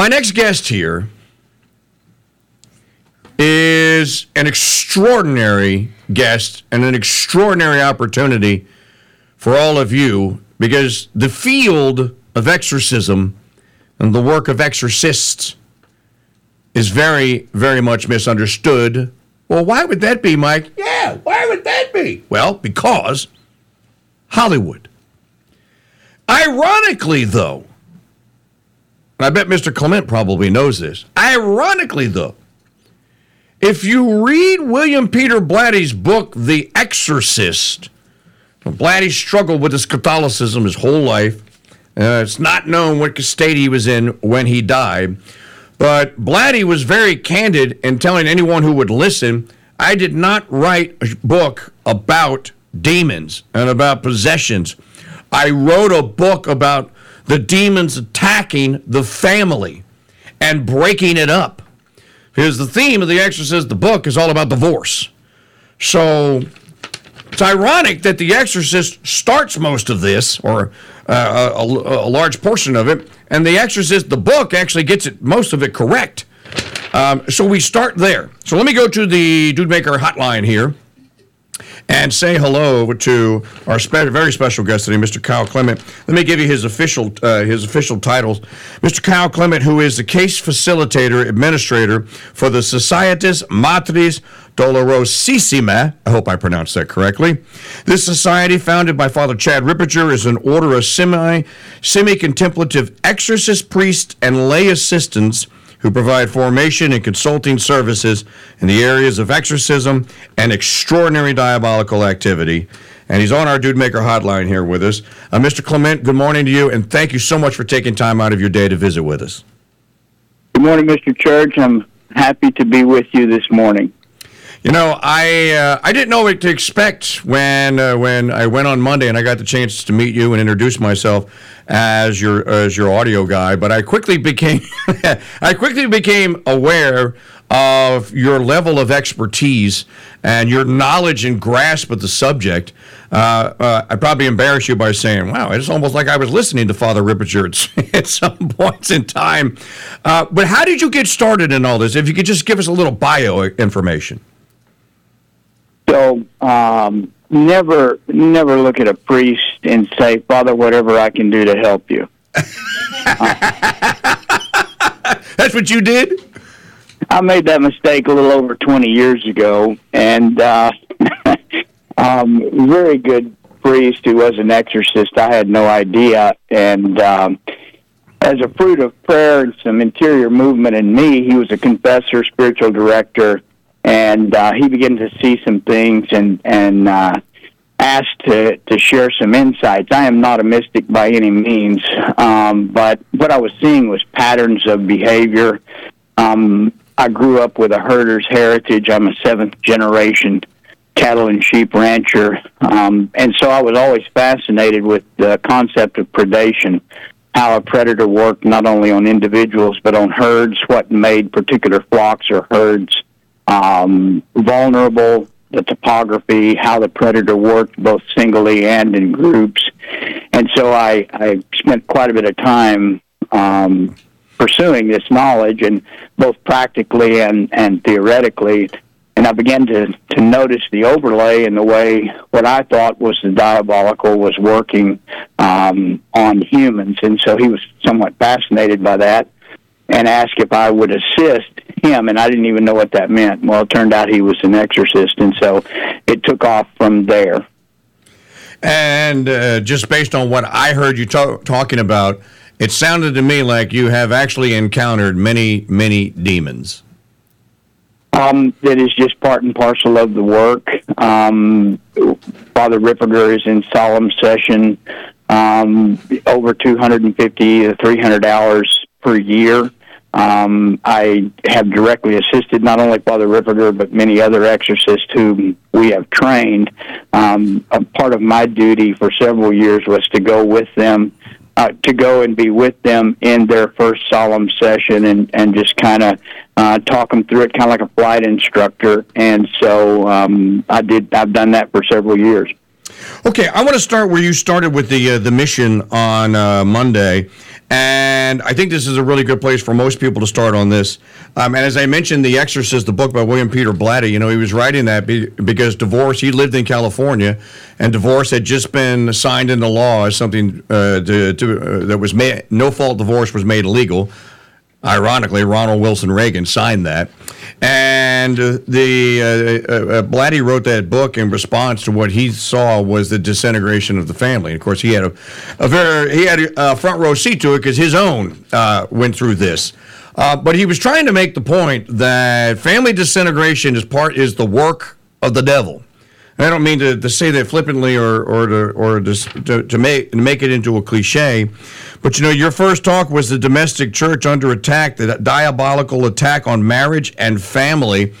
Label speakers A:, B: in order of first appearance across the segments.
A: my next guest here is an extraordinary guest and an extraordinary opportunity for all of you because the field of exorcism and the work of exorcists is very, very much misunderstood. Well, why would that be, Mike? Yeah, why would that be? Well, because Hollywood. Ironically, though, and I bet Mr. Clement probably knows this. Ironically, though, if you read William Peter Blatty's book, The Exorcist, Blatty struggled with his Catholicism his whole life. Uh, it's not known what state he was in when he died, but Blatty was very candid in telling anyone who would listen I did not write a book about demons and about possessions. I wrote a book about the demons attacking the family and breaking it up. Because the theme of The Exorcist, the book, is all about divorce. So it's ironic that The Exorcist starts most of this, or uh, a, a, large portion of it, and The Exorcist, the book, actually gets it most of it correct. Um, so we start there. So let me go to the Dude Maker hotline here and say hello to our spe- very special guest today, Mr. Kyle Clement. Let me give you his official uh, his official titles. Mr. Kyle Clement, who is the case facilitator administrator for the Societas Matris Dolorosissima. I hope I pronounced that correctly. This society, founded by Father Chad Ripperger, is an order of semi semi contemplative exorcist priests and lay assistants who provide formation and consulting services in the areas of exorcism and extraordinary diabolical activity. And he's on our Dude Maker hotline here with us. Uh, Mr. Clement, good morning to you, and thank you so much for taking time out of your day to visit with us.
B: Good morning, Mr. Church. I'm happy to be with you this morning.
A: You know, I uh, I didn't know what to expect when uh, when I went on Monday and I got the chance to meet you and introduce myself as your as your audio guy. But I quickly became I quickly became aware of your level of expertise and your knowledge and grasp of the subject. Uh, uh, I probably embarrass you by saying, "Wow, it's almost like I was listening to Father Ripperger at some points in time." Uh, but how did you get started in all this? If you could just give us a little bio information.
B: So um, never, never look at a priest and say, "Father, whatever I can do to help you."
A: That's what you did.
B: I made that mistake a little over twenty years ago, and uh, um, very good priest who was an exorcist. I had no idea, and um, as a fruit of prayer and some interior movement in me, he was a confessor, spiritual director and uh, he began to see some things and and uh, asked to to share some insights. I am not a mystic by any means, um, but what I was seeing was patterns of behavior. Um, I grew up with a herder's heritage. I'm a seventh generation cattle and sheep rancher, um, and so I was always fascinated with the concept of predation. How a predator worked not only on individuals but on herds, what made particular flocks or herds um, vulnerable, the topography, how the predator worked both singly and in groups. And so I, I spent quite a bit of time um, pursuing this knowledge, and both practically and, and theoretically. And I began to, to notice the overlay in the way what I thought was the diabolical was working um, on humans. And so he was somewhat fascinated by that and asked if I would assist him, and I didn't even know what that meant. Well, it turned out he was an exorcist, and so it took off from there.
A: And uh, just based on what I heard you talk, talking about, it sounded to me like you have actually encountered many, many demons.
B: Um, that is just part and parcel of the work. Um, Father Ripperger is in solemn session um, over 250 to 300 hours per year. Um, I have directly assisted not only Father Ripperger, but many other exorcists whom we have trained. Um, a part of my duty for several years was to go with them, uh, to go and be with them in their first solemn session and, and just kind of uh, talk them through it, kind of like a flight instructor. And so um, I did. I've done that for several years.
A: Okay, I want to start where you started with the uh, the mission on uh, Monday, And I think this is a really good place for most people to start on this. Um, and as I mentioned, The Exorcist, the book by William Peter Blatty, you know, he was writing that because divorce, he lived in California, and divorce had just been signed into law as something uh, to, to, uh, that was made, no fault divorce was made illegal. Ironically, Ronald Wilson Reagan signed that. And the uh, uh, uh, Blatty wrote that book in response to what he saw was the disintegration of the family. Of course, he had a, a very he had a front row seat to it because his own uh, went through this. Uh, but he was trying to make the point that family disintegration is part is the work of the devil. I don't mean to, to say that flippantly or or to or to, to make to make it into a cliche, but you know, your first talk was the domestic church under attack, the diabolical attack on marriage and family.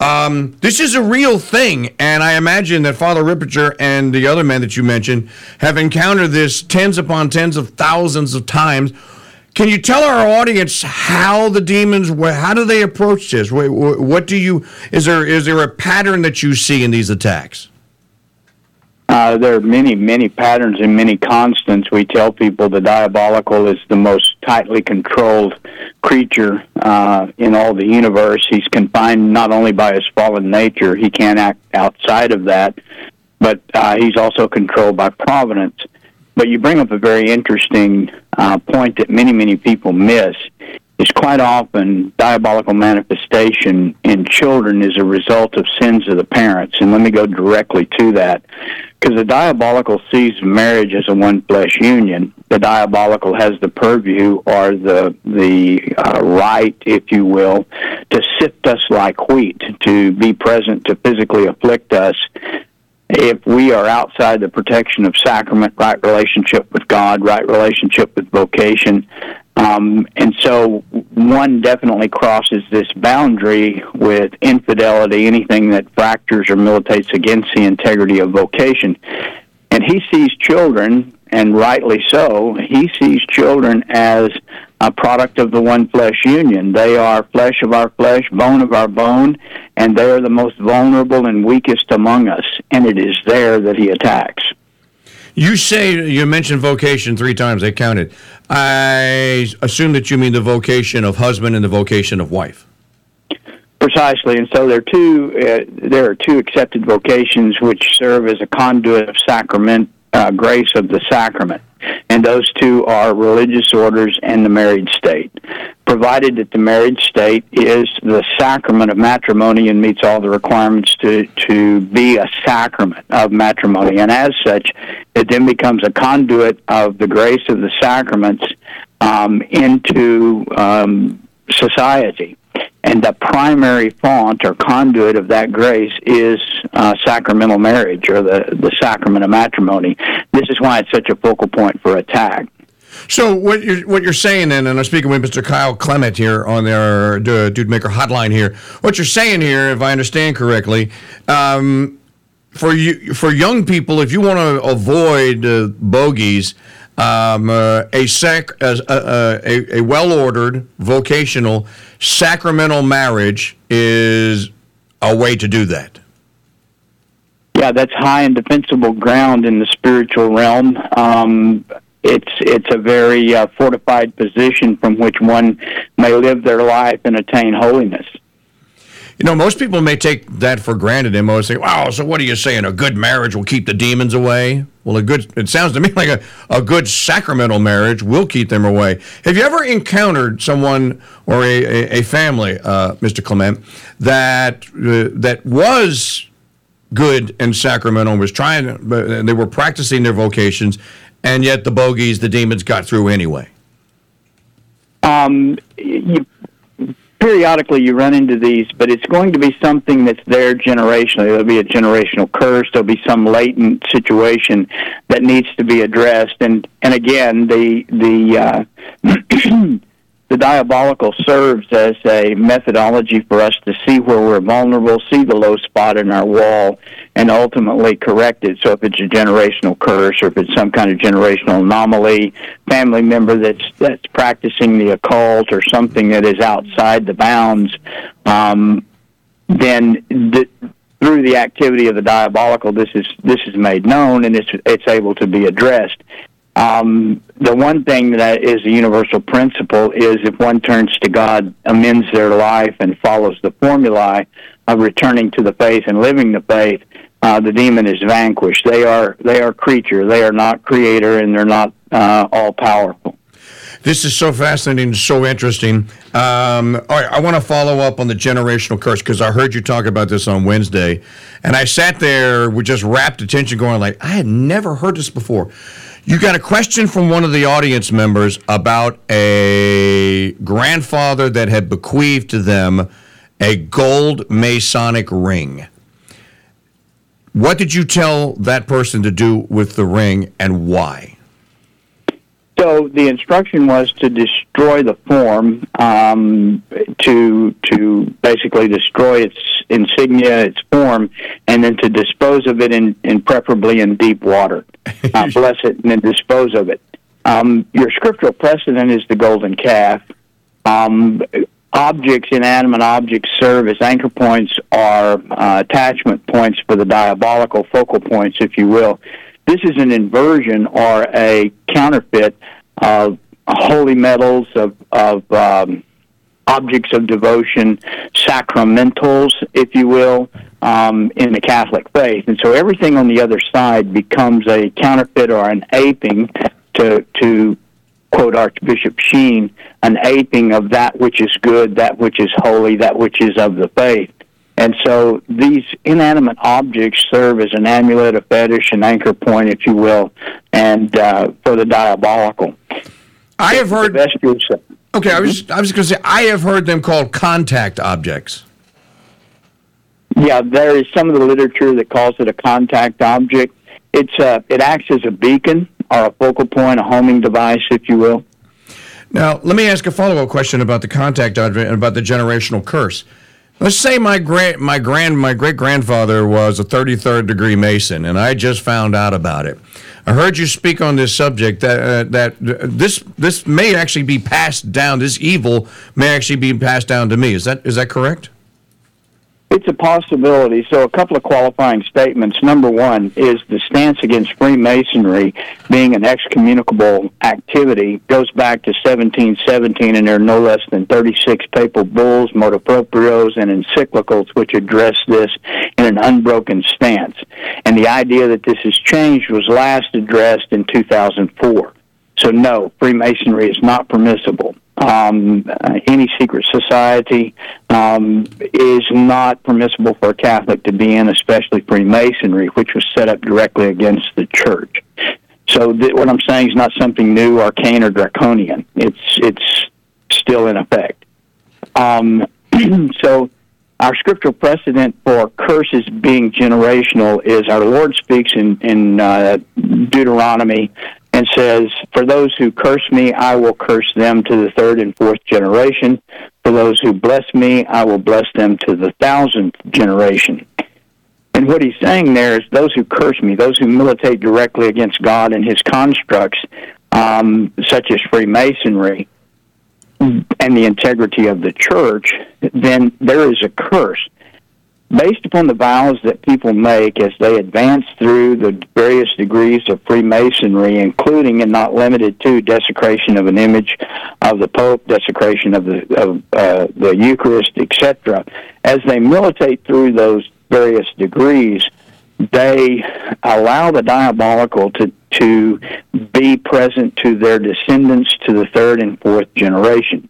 A: Um, this is a real thing, and I imagine that Father Ripperger and the other men that you mentioned have encountered this tens upon tens of thousands of times. Can you tell our audience how the demons, how do they approach this? What do you, is there, is there a pattern that you see in these attacks?
B: Uh, there are many, many patterns and many constants. We tell people the diabolical is the most tightly controlled creature uh, in all the universe. He's confined not only by his fallen nature, he can't act outside of that, but uh, he's also controlled by providence. But you bring up a very interesting uh, point that many, many people miss is quite often diabolical manifestation in children is a result of sins of the parents. And let me go directly to that. Because the diabolical sees marriage as a one flesh union. The diabolical has the purview or the the uh, right, if you will, to sift us like wheat, to be present, to physically afflict us if we are outside the protection of sacrament, right relationship with God, right relationship with vocation, um, and so one definitely crosses this boundary with infidelity, anything that fractures or militates against the integrity of vocation. And he sees children, and rightly so, he sees children as a product of the one flesh union. They are flesh of our flesh, bone of our bone, and they are the most vulnerable and weakest among us. And it is there that he attacks.
A: You say you mentioned vocation three times. I counted. I assume that you mean the vocation of husband and the vocation of wife.
B: Precisely, and so there are two. Uh, there are two accepted vocations which serve as a conduit of sacrament uh, grace of the sacrament. And those two are religious orders and the married state. Provided that the married state is the sacrament of matrimony and meets all the requirements to, to be a sacrament of matrimony. And as such, it then becomes a conduit of the grace of the sacraments um, into um, society and the primary font or conduit of that grace is uh, sacramental marriage or the, the sacrament of matrimony. This is why it's such a focal point for attack.
A: So what you're what you're saying, then, and I'm speaking with Mr. Kyle Clement here on their Dude Maker hotline here. What you're saying here, if I understand correctly, um, for you for young people, if you want to avoid uh, bogeys, um, uh, a, sec, a, a, a well ordered vocational sacramental marriage is a way to do that.
B: Yeah, that's high and defensible ground in the spiritual realm. Um, it's it's a very uh, fortified position from which one may live their life and attain holiness.
A: You know, most people may take that for granted and most say, wow, so what are you saying? A good marriage will keep the demons away? Well, a good, it sounds to me like a, a good sacramental marriage will keep them away. Have you ever encountered someone or a, a, a family, uh, Mr. Clement, that, uh, that was good and sacramental, and was trying, uh, they were practicing their vocations, and yet the bogeys, the demons got through anyway?
B: Um, you periodically you run into these, but it's going to be something that's there generationally. There'll be a generational curse. There'll be some latent situation that needs to be addressed. And and again, the the uh, the diabolical serves as a methodology for us to see where we're vulnerable, see the low spot in our wall, and ultimately correct it. So if it's a generational curse or if it's some kind of generational anomaly, family member that's that's practicing the occult or something that is outside the bounds, um, then the, through the activity of the diabolical, this is this is made known and it's it's able to be addressed Um, the one thing that is a universal principle is if one turns to God, amends their life, and follows the formulae of returning to the faith and living the faith, uh, the demon is vanquished. They are they are creature. They are not creator, and they're not uh, all powerful.
A: This is so fascinating, so interesting. Um, all right, I want to follow up on the generational curse because I heard you talk about this on Wednesday, and I sat there with just rapt attention, going like, I had never heard this before. You got a question from one of the audience members about a grandfather that had bequeathed to them a gold Masonic ring. What did you tell that person to do with the ring and why?
B: So the instruction was to destroy the form, um, to to basically destroy its insignia, its form, and then to dispose of it in, in preferably in deep water. Uh, bless it and then dispose of it. Um, your scriptural precedent is the golden calf. Um, objects, inanimate objects, serve as anchor points or uh, attachment points for the diabolical focal points, if you will. This is an inversion or a counterfeit of holy medals, of, of um, objects of devotion, sacramentals, if you will, um, in the Catholic faith. And so everything on the other side becomes a counterfeit or an aping to, to quote Archbishop Sheen, an aping of that which is good, that which is holy, that which is of the faith. And so these inanimate objects serve as an amulet, a fetish, an anchor point, if you will, and uh, for the diabolical.
A: I have heard. Okay, I was I was going to say I have heard them called contact objects.
B: Yeah, there is some of the literature that calls it a contact object. It's uh, it acts as a beacon or a focal point, a homing device, if you will.
A: Now, let me ask a follow up question about the contact object and about the generational curse. Let's say my grand my grand my great grandfather was a 33rd degree Mason, and I just found out about it. I heard you speak on this subject that uh, that this this may actually be passed down. This evil may actually be passed down to me. Is that is that correct?
B: It's a possibility. So, a couple of qualifying statements. Number one is the stance against Freemasonry being an excommunicable activity goes back to 1717, and there are no less than 36 papal bulls, motu proprios, and encyclicals which address this in an unbroken stance. And the idea that this has changed was last addressed in 2004. So, no, Freemasonry is not permissible um, any secret society um, is not permissible for a Catholic to be in, especially Freemasonry, which was set up directly against the church. So th- what I'm saying is not something new, arcane, or draconian. It's it's still in effect. Um, so our scriptural precedent for curses being generational is our Lord speaks in in uh, Deuteronomy and says, For those who curse me, I will curse them to the third and fourth generation. For those who bless me, I will bless them to the thousandth generation. And what he's saying there is those who curse me, those who militate directly against God and his constructs, um, such as Freemasonry and the integrity of the church, then there is a curse based upon the vows that people make as they advance through the various degrees of Freemasonry, including and not limited to desecration of an image of the Pope, desecration of the of uh, the Eucharist, etc. As they militate through those various degrees, they allow the diabolical to to be present to their descendants to the third and fourth generation.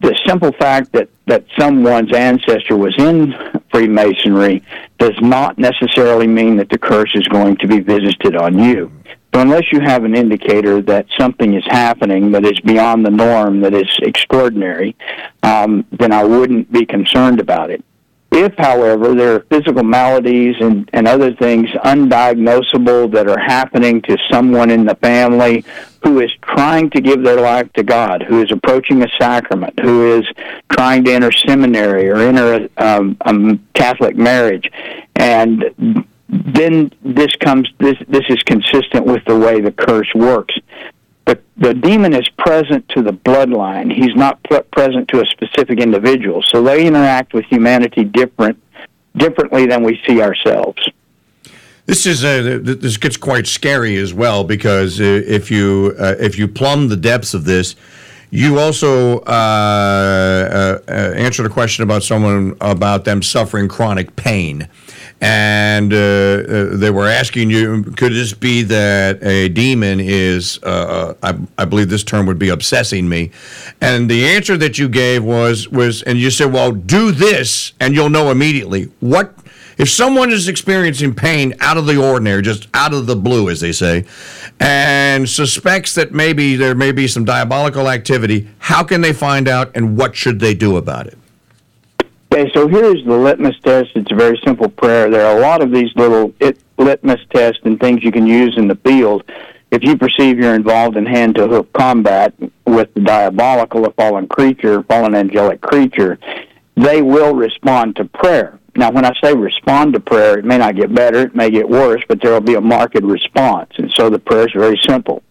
B: The simple fact that, that someone's ancestor was in Freemasonry does not necessarily mean that the curse is going to be visited on you. So unless you have an indicator that something is happening that is beyond the norm, that is extraordinary, um, then I wouldn't be concerned about it. If, however, there are physical maladies and, and other things undiagnosable that are happening to someone in the family who is trying to give their life to God, who is approaching a sacrament, who is trying to enter seminary or enter a, um, a Catholic marriage, and then this comes this this is consistent with the way the curse works the, the demon is present to the bloodline. He's not present to a specific individual. So they interact with humanity different, differently than we see ourselves.
A: This is uh, this gets quite scary as well because if you uh, if you plumb the depths of this, you also uh, uh, uh answered a question about someone about them suffering chronic pain. And uh, uh, they were asking you, could this be that a demon is, I, I, believe this term would be obsessing me? And the answer that you gave was, was, and you said, well, do this and you'll know immediately. What if someone is experiencing pain out of the ordinary, just out of the blue, as they say, and suspects that maybe there may be some diabolical activity, how can they find out and what should they do about it?
B: Okay, so here's the litmus test. It's a very simple prayer. There are a lot of these little it, litmus tests and things you can use in the field. If you perceive you're involved in hand to hoof combat with the diabolical, a fallen creature, fallen angelic creature, they will respond to prayer. Now, when I say respond to prayer, it may not get better, it may get worse, but there will be a marked response. And so the prayer is very simple.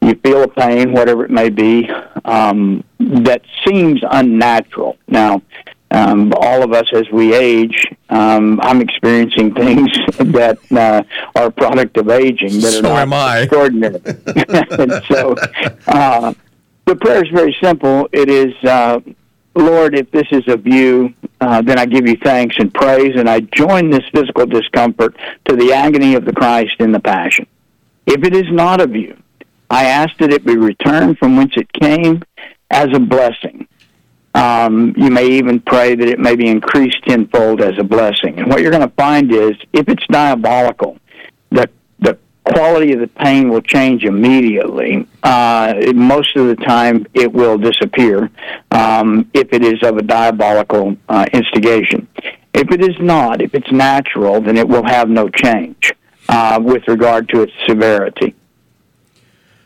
B: You feel a pain, whatever it may be, um, that seems unnatural. Now, um, all of us as we age, um, I'm experiencing things that uh, are a product of aging that
A: so
B: are
A: not
B: extraordinary. and so, uh, the prayer is very simple. It is uh, Lord, if this is of you, uh, then I give you thanks and praise, and I join this physical discomfort to the agony of the Christ in the Passion. If it is not of you, I ask that it be returned from whence it came as a blessing. Um, you may even pray that it may be increased tenfold as a blessing. And what you're going to find is, if it's diabolical, the quality of the pain will change immediately. Uh, most of the time, it will disappear um, if it is of a diabolical uh, instigation. If it is not, if it's natural, then it will have no change uh, with regard to its severity.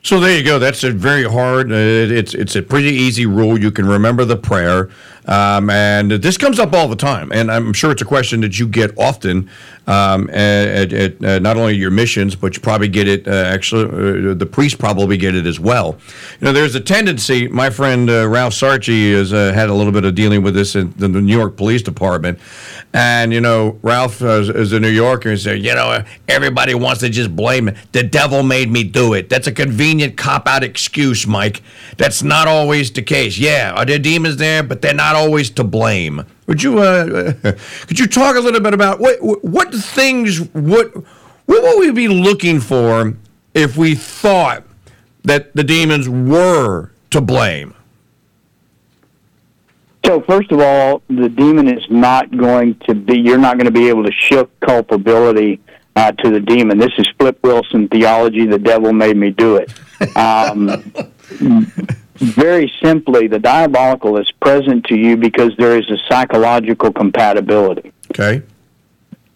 A: So there you go. That's a very hard. Uh, it's it's a pretty easy rule. You can remember the prayer, um, and this comes up all the time. And I'm sure it's a question that you get often um, at, at uh, not only your missions, but you probably get it. Uh, actually, uh, the priests probably get it as well. You know, there's a tendency. My friend uh, Ralph Sarchie has uh, had a little bit of dealing with this in the New York Police Department, and, you know, Ralph is, is a New Yorker and said, you know, everybody wants to just blame it. The devil made me do it. That's a convenient cop out excuse, Mike. That's not always the case. Yeah, are there demons there? But they're not always to blame. Would you, uh, could you talk a little bit about what, what things, what, what would we be looking for if we thought that the demons were to blame?
B: So first of all, the demon is not going to be. You're not going to be able to shift culpability uh, to the demon. This is Flip Wilson theology. The devil made me do it. Um, very simply, the diabolical is present to you because there is a psychological compatibility.
A: Okay.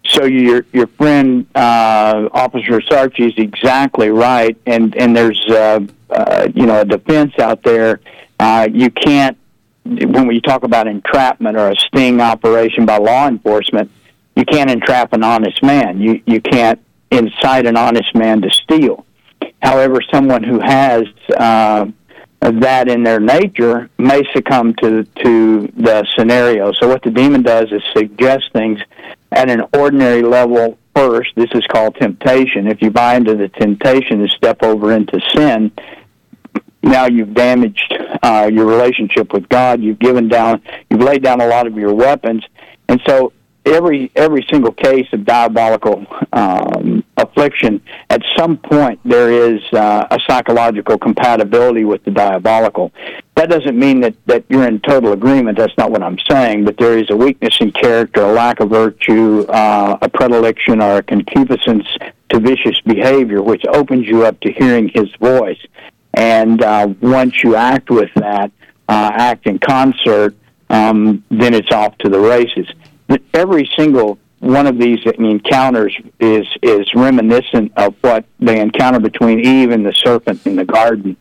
B: So your your friend uh, Officer Sarchie is exactly right, and and there's uh, uh, you know a defense out there. Uh, you can't when we talk about entrapment or a sting operation by law enforcement, you can't entrap an honest man. You you can't incite an honest man to steal. However, someone who has uh, that in their nature may succumb to to the scenario. So what the demon does is suggest things at an ordinary level first. This is called temptation. If you buy into the temptation to step over into sin, now you've damaged uh, your relationship with God. You've given down, you've laid down a lot of your weapons, and so every every single case of diabolical um, affliction, at some point there is uh, a psychological compatibility with the diabolical. That doesn't mean that that you're in total agreement. That's not what I'm saying. But there is a weakness in character, a lack of virtue, uh, a predilection, or a concupiscence to vicious behavior, which opens you up to hearing His voice. And uh, once you act with that, uh, act in concert, um, then it's off to the races. Every single one of these encounters is is reminiscent of what they encounter between Eve and the serpent in the garden.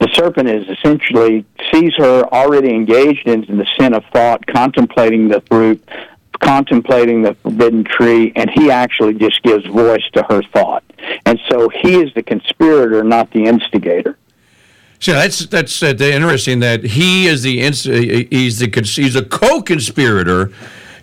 B: The serpent is essentially sees her already engaged in the sin of thought, contemplating the fruit, contemplating the forbidden tree, and he actually just gives voice to her thought. And so he is the conspirator, not the instigator.
A: So that's that's uh, interesting that he is the inst- he's the he's a co-conspirator.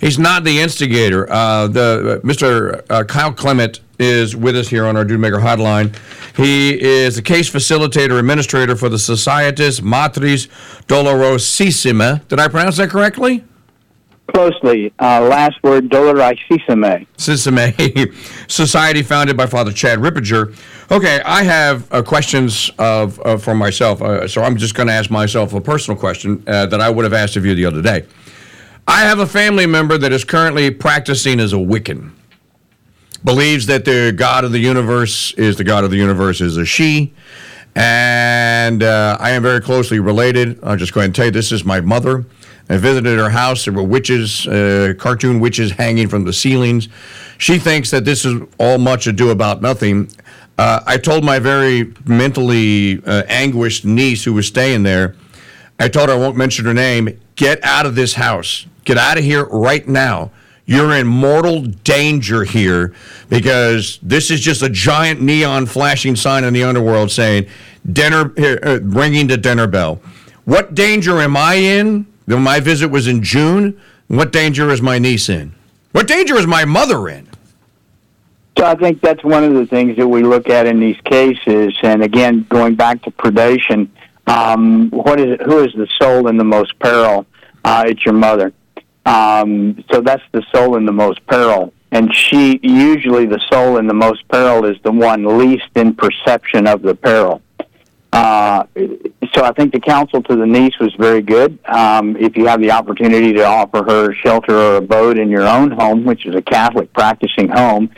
A: He's not the instigator. Uh, the uh, Mr. Uh, Kyle Clement is with us here on our Dude Hotline. He is a case facilitator administrator for the Societas Matris Dolorosissima. Did I pronounce that correctly?
B: Closely. Uh, last word, Dolorosissime.
A: Sissime, society founded by Father Chad Ripperger. Okay, I have uh, questions of, uh, for myself, uh, so I'm just going to ask myself a personal question uh, that I would have asked of you the other day. I have a family member that is currently practicing as a Wiccan. Believes that the God of the universe is the God of the universe is a she. And uh, I am very closely related. I'll just go ahead and tell you this is my mother. I visited her house. There were witches, uh, cartoon witches hanging from the ceilings. She thinks that this is all much ado about nothing. Uh, I told my very mentally uh, anguished niece who was staying there, I told her I won't mention her name, get out of this house. Get out of here right now. You're in mortal danger here because this is just a giant neon flashing sign in the underworld saying, dinner, uh, ringing the dinner bell. What danger am I in? My visit was in June. What danger is my niece in? What danger is my mother in?
B: So I think that's one of the things that we look at in these cases. And again, going back to predation, um, what is who is the soul in the most peril? Uh, it's your mother. Um, so that's the soul in the most peril. And she, usually the soul in the most peril is the one least in perception of the peril. Uh, so I think the counsel to the niece was very good. Um, if you have the opportunity to offer her shelter or abode in your own home, which is a Catholic practicing home,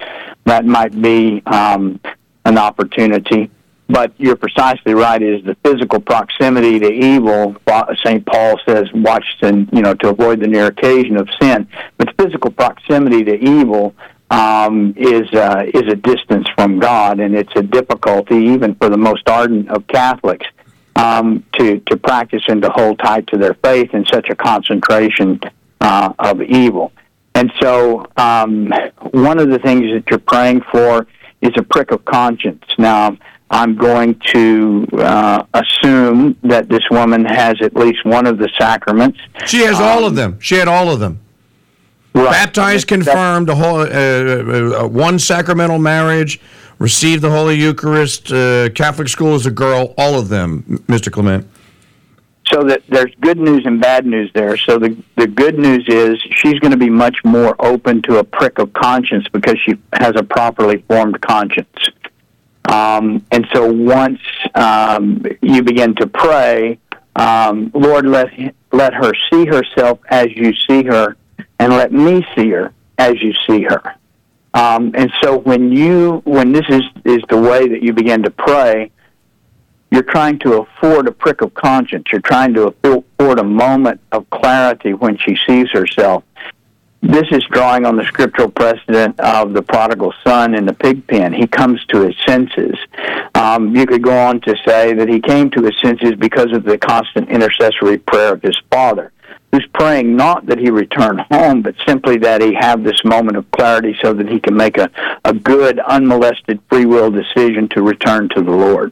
B: that might be um, an opportunity. But you're precisely right. Is the physical proximity to evil? Saint Paul says, "Watch and you know to avoid the near occasion of sin." But physical proximity to evil um, is uh, is a distance from God, and it's a difficulty even for the most ardent of Catholics um, to to practice and to hold tight to their faith in such a concentration uh, of evil. And so, um, one of the things that you're praying for is a prick of conscience. Now, I'm going to uh, assume that this woman has at least one of the sacraments.
A: She has all of um, them. She had all of them. Right. Baptized, confirmed, a whole, uh, uh, uh, one sacramental marriage, received the Holy Eucharist, uh, Catholic school as a girl, all of them, Mr. Clement.
B: So that there's good news and bad news there. So the the good news is she's going to be much more open to a prick of conscience because she has a properly formed conscience. Um, and so once um, you begin to pray, um, Lord, let let her see herself as you see her and let me see her as you see her. Um, and so when you when this is is the way that you begin to pray, you're trying to afford a prick of conscience. You're trying to afford a moment of clarity when she sees herself. This is drawing on the scriptural precedent of the prodigal son in the pig pen. He comes to his senses. Um, you could go on to say that he came to his senses because of the constant intercessory prayer of his father who's praying not that he return home, but simply that he have this moment of clarity so that he can make a, a good, unmolested free will decision to return to the Lord.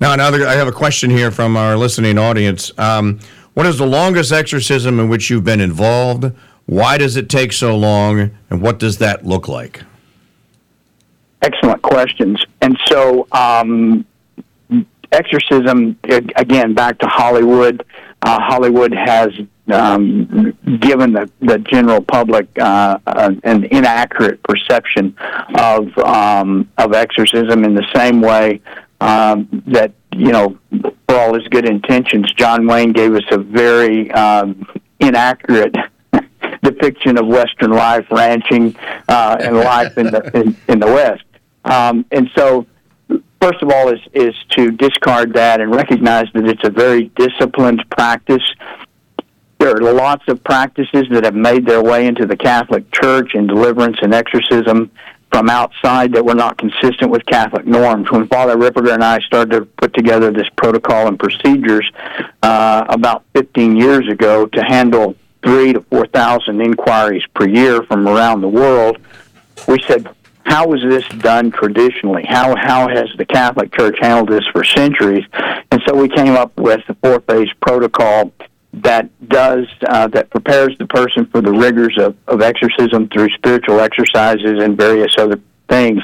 A: Now, another, I have a question here from our listening audience. Um, what is the longest exorcism in which you've been involved? Why does it take so long? And what does that look like?
B: Excellent questions. And so, um, exorcism, again, back to Hollywood uh, Hollywood has um, given the, the general public uh, uh, an inaccurate perception of um, of exorcism in the same way um, that you know, for all his good intentions, John Wayne gave us a very um, inaccurate depiction of Western life, ranching, uh, and life in the in, in the West. Um, and so first of all is is to discard that and recognize that it's a very disciplined practice. There are lots of practices that have made their way into the Catholic Church in deliverance and exorcism from outside that were not consistent with Catholic norms. When Father Ripperger and I started to put together this protocol and procedures uh, about 15 years ago to handle three to 4,000 inquiries per year from around the world, we said how was this done traditionally? How how has the Catholic Church handled this for centuries? And so we came up with the four phase protocol that does uh, that prepares the person for the rigors of, of exorcism through spiritual exercises and various other things,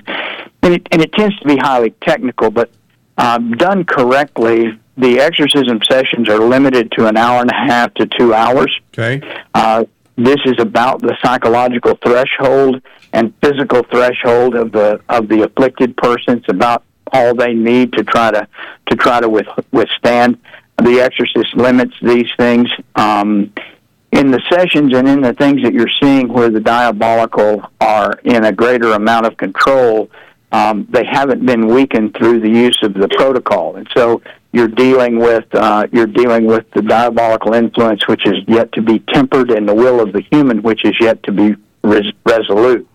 B: and it, and it tends to be highly technical. But um, done correctly, the exorcism sessions are limited to an hour and a half to two hours.
A: Okay.
B: Uh, this is about the psychological threshold and physical threshold of the of the afflicted person. It's about all they need to try to to try to with, withstand. The exorcist limits these things. Um, in the sessions and in the things that you're seeing where the diabolical are in a greater amount of control, um, they haven't been weakened through the use of the protocol, and so you're dealing with uh, you're dealing with the diabolical influence, which is yet to be tempered, and the will of the human, which is yet to be res- resolute.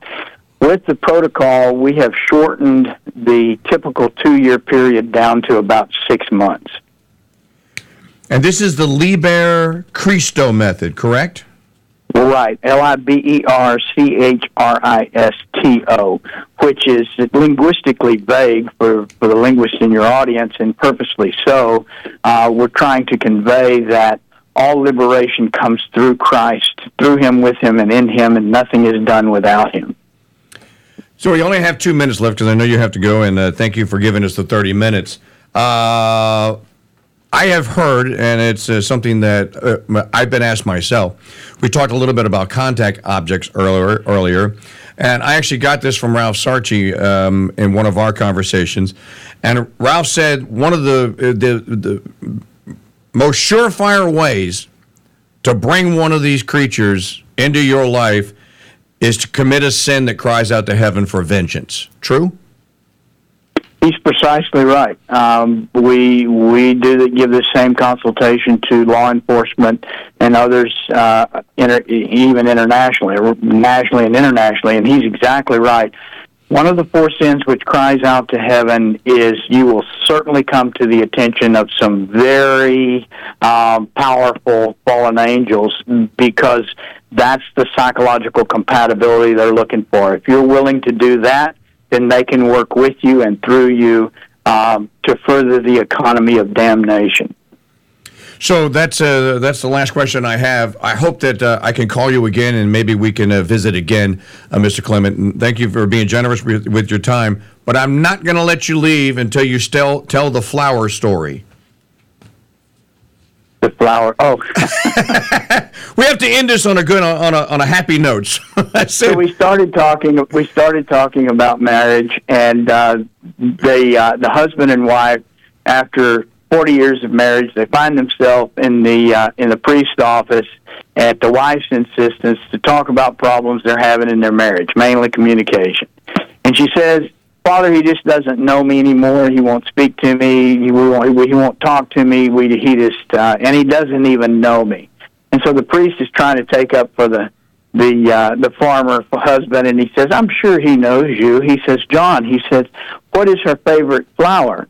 B: With the protocol, we have shortened the typical two-year period down to about six months.
A: And this is the Liber Christo method, correct?
B: Right, L I B E R C H R I S T O, which is linguistically vague for, for the linguist in your audience, and purposely so. Uh, we're trying to convey that all liberation comes through Christ, through Him, with Him, and in Him, and nothing is done without Him.
A: So we only have two minutes left because I know you have to go, and uh, thank you for giving us the 30 minutes. Uh, I have heard, and it's uh, something that uh, I've been asked myself. We talked a little bit about contact objects earlier, earlier, and I actually got this from Ralph Sarchie um, in one of our conversations. And Ralph said one of the uh, the, the most surefire ways to bring one of these creatures into your life is to commit a sin that cries out to heaven for vengeance. True?
B: He's precisely right. Um, we we do give the same consultation to law enforcement and others, uh, inter, even internationally, nationally and internationally. And he's exactly right. One of the four sins which cries out to heaven is you will certainly come to the attention of some very um, powerful fallen angels because that's the psychological compatibility they're looking for. If you're willing to do that, then they can work with you and through you um, to further the economy of damnation.
A: So that's uh, that's the last question I have. I hope that uh, I can call you again and maybe we can uh, visit again, uh, Mr. Clement. And thank you for being generous with, with your time. But I'm not going to let you leave until you still tell the flower story.
B: The flower. Oh,
A: we have to end this on a good on a on a happy note.
B: so we started talking. We started talking about marriage, and uh, the uh, the husband and wife, after 40 years of marriage, they find themselves in the uh, in the priest office at the wife's insistence to talk about problems they're having in their marriage, mainly communication. And she says, "Father, he just doesn't know me anymore. He won't speak to me. He won't, he won't talk to me. We, he just uh, and he doesn't even know me." And so the priest is trying to take up for the the uh, the farmer husband, and he says, "I'm sure he knows you." He says, "John," he says, "What is her favorite flower?"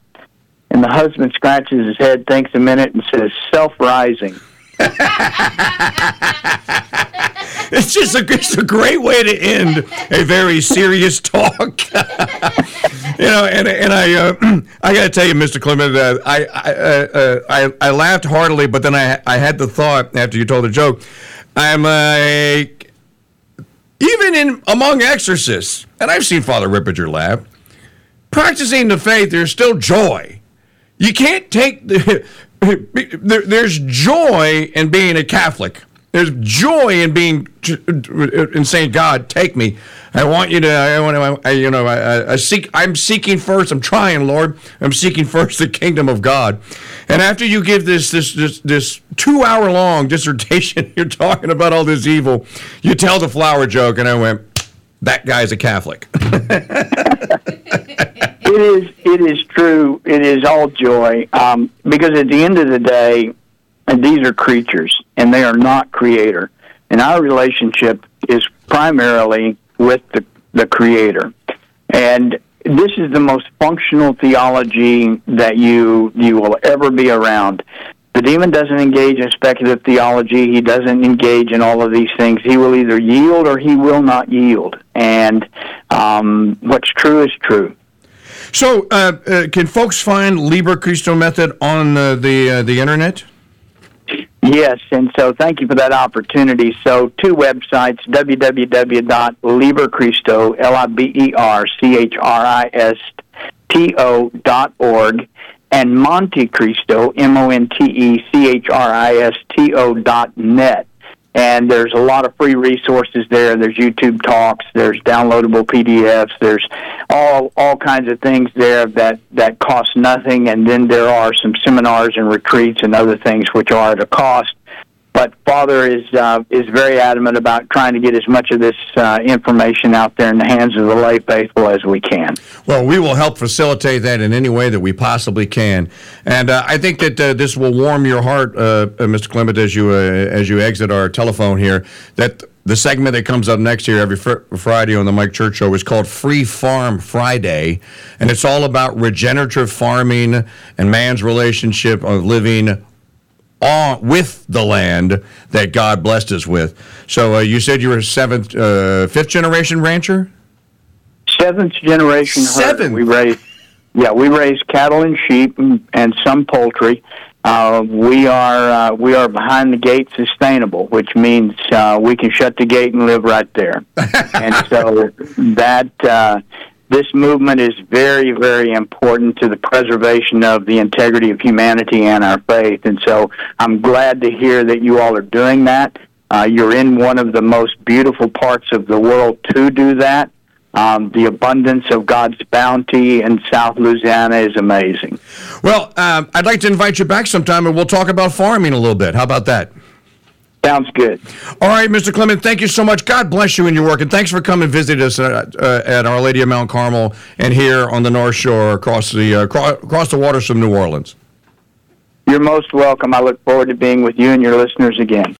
B: And the husband scratches his head, thinks a minute, and says, self rising.
A: it's just a, it's a great way to end a very serious talk. you know, and and I uh, I got to tell you, Mr. Clement, uh, I I, uh, I I laughed heartily, but then I I had the thought after you told the joke. I'm like, even in among exorcists, and I've seen Father Ripperger laugh. Practicing the faith, there's still joy you can't take the. There's joy in being a Catholic. There's joy in being in saying, "God, take me. I want you to. I want to. I, you know. I, I seek. I'm seeking first. I'm trying, Lord. I'm seeking first the kingdom of God." And after you give this this this, this two hour long dissertation, you're talking about all this evil. You tell the flower joke, and I went, "That guy's a Catholic."
B: it is it is true. It is all joy um, because at the end of the day, these are creatures and they are not creator. And our relationship is primarily with the, the creator. And this is the most functional theology that you you will ever be around. The demon doesn't engage in speculative theology. He doesn't engage in all of these things. He will either yield or he will not yield. And um, what's true is true.
A: So, uh, uh, can folks find Liber Christo method on uh, the uh, the internet?
B: Yes, and so thank you for that opportunity. So, two websites www.liberchristo, L I B E R C H R I S T O dot org, and Montechristo, M O N T E C H R I S T O dot net and there's a lot of free resources there. There's YouTube talks, there's downloadable PDFs, there's all all kinds of things there that that cost nothing, and then there are some seminars and retreats and other things which are at a cost. But Father is uh, is very adamant about trying to get as much of this uh, information out there in the hands of the lay faithful as we can.
A: Well, we will help facilitate that in any way that we possibly can, and uh, I think that uh, this will warm your heart, uh, uh, Mr. Clement, as you as you exit our telephone here. That the segment that comes up next here every fr- Friday on the Mike Church Show is called Free Farm Friday, and it's all about regenerative farming and man's relationship of living on with the land that God blessed us with. So uh, you said you were seventh, uh, fifth generation rancher.
B: Seventh generation.
A: Seven.
B: We raise, yeah, we raise cattle and sheep and, and some poultry. Uh, we are uh, we are behind the gate sustainable, which means uh, we can shut the gate and live right there. and so that uh, this movement is very, very important to the preservation of the integrity of humanity and our faith. And so I'm glad to hear that you all are doing that. Uh, you're in one of the most beautiful parts of the world to do that. Um, the abundance of God's bounty in South Louisiana is amazing.
A: Well, um, I'd like to invite you back sometime and we'll talk about farming a little bit. How about that?
B: Sounds good.
A: All right, Mr. Clement, thank you so much. God bless you in your work, and thanks for coming and visiting us uh, uh, at Our Lady of Mount Carmel and here on the North Shore across the uh, across the waters from New Orleans.
B: You're most welcome. I look forward to being with you and your listeners again.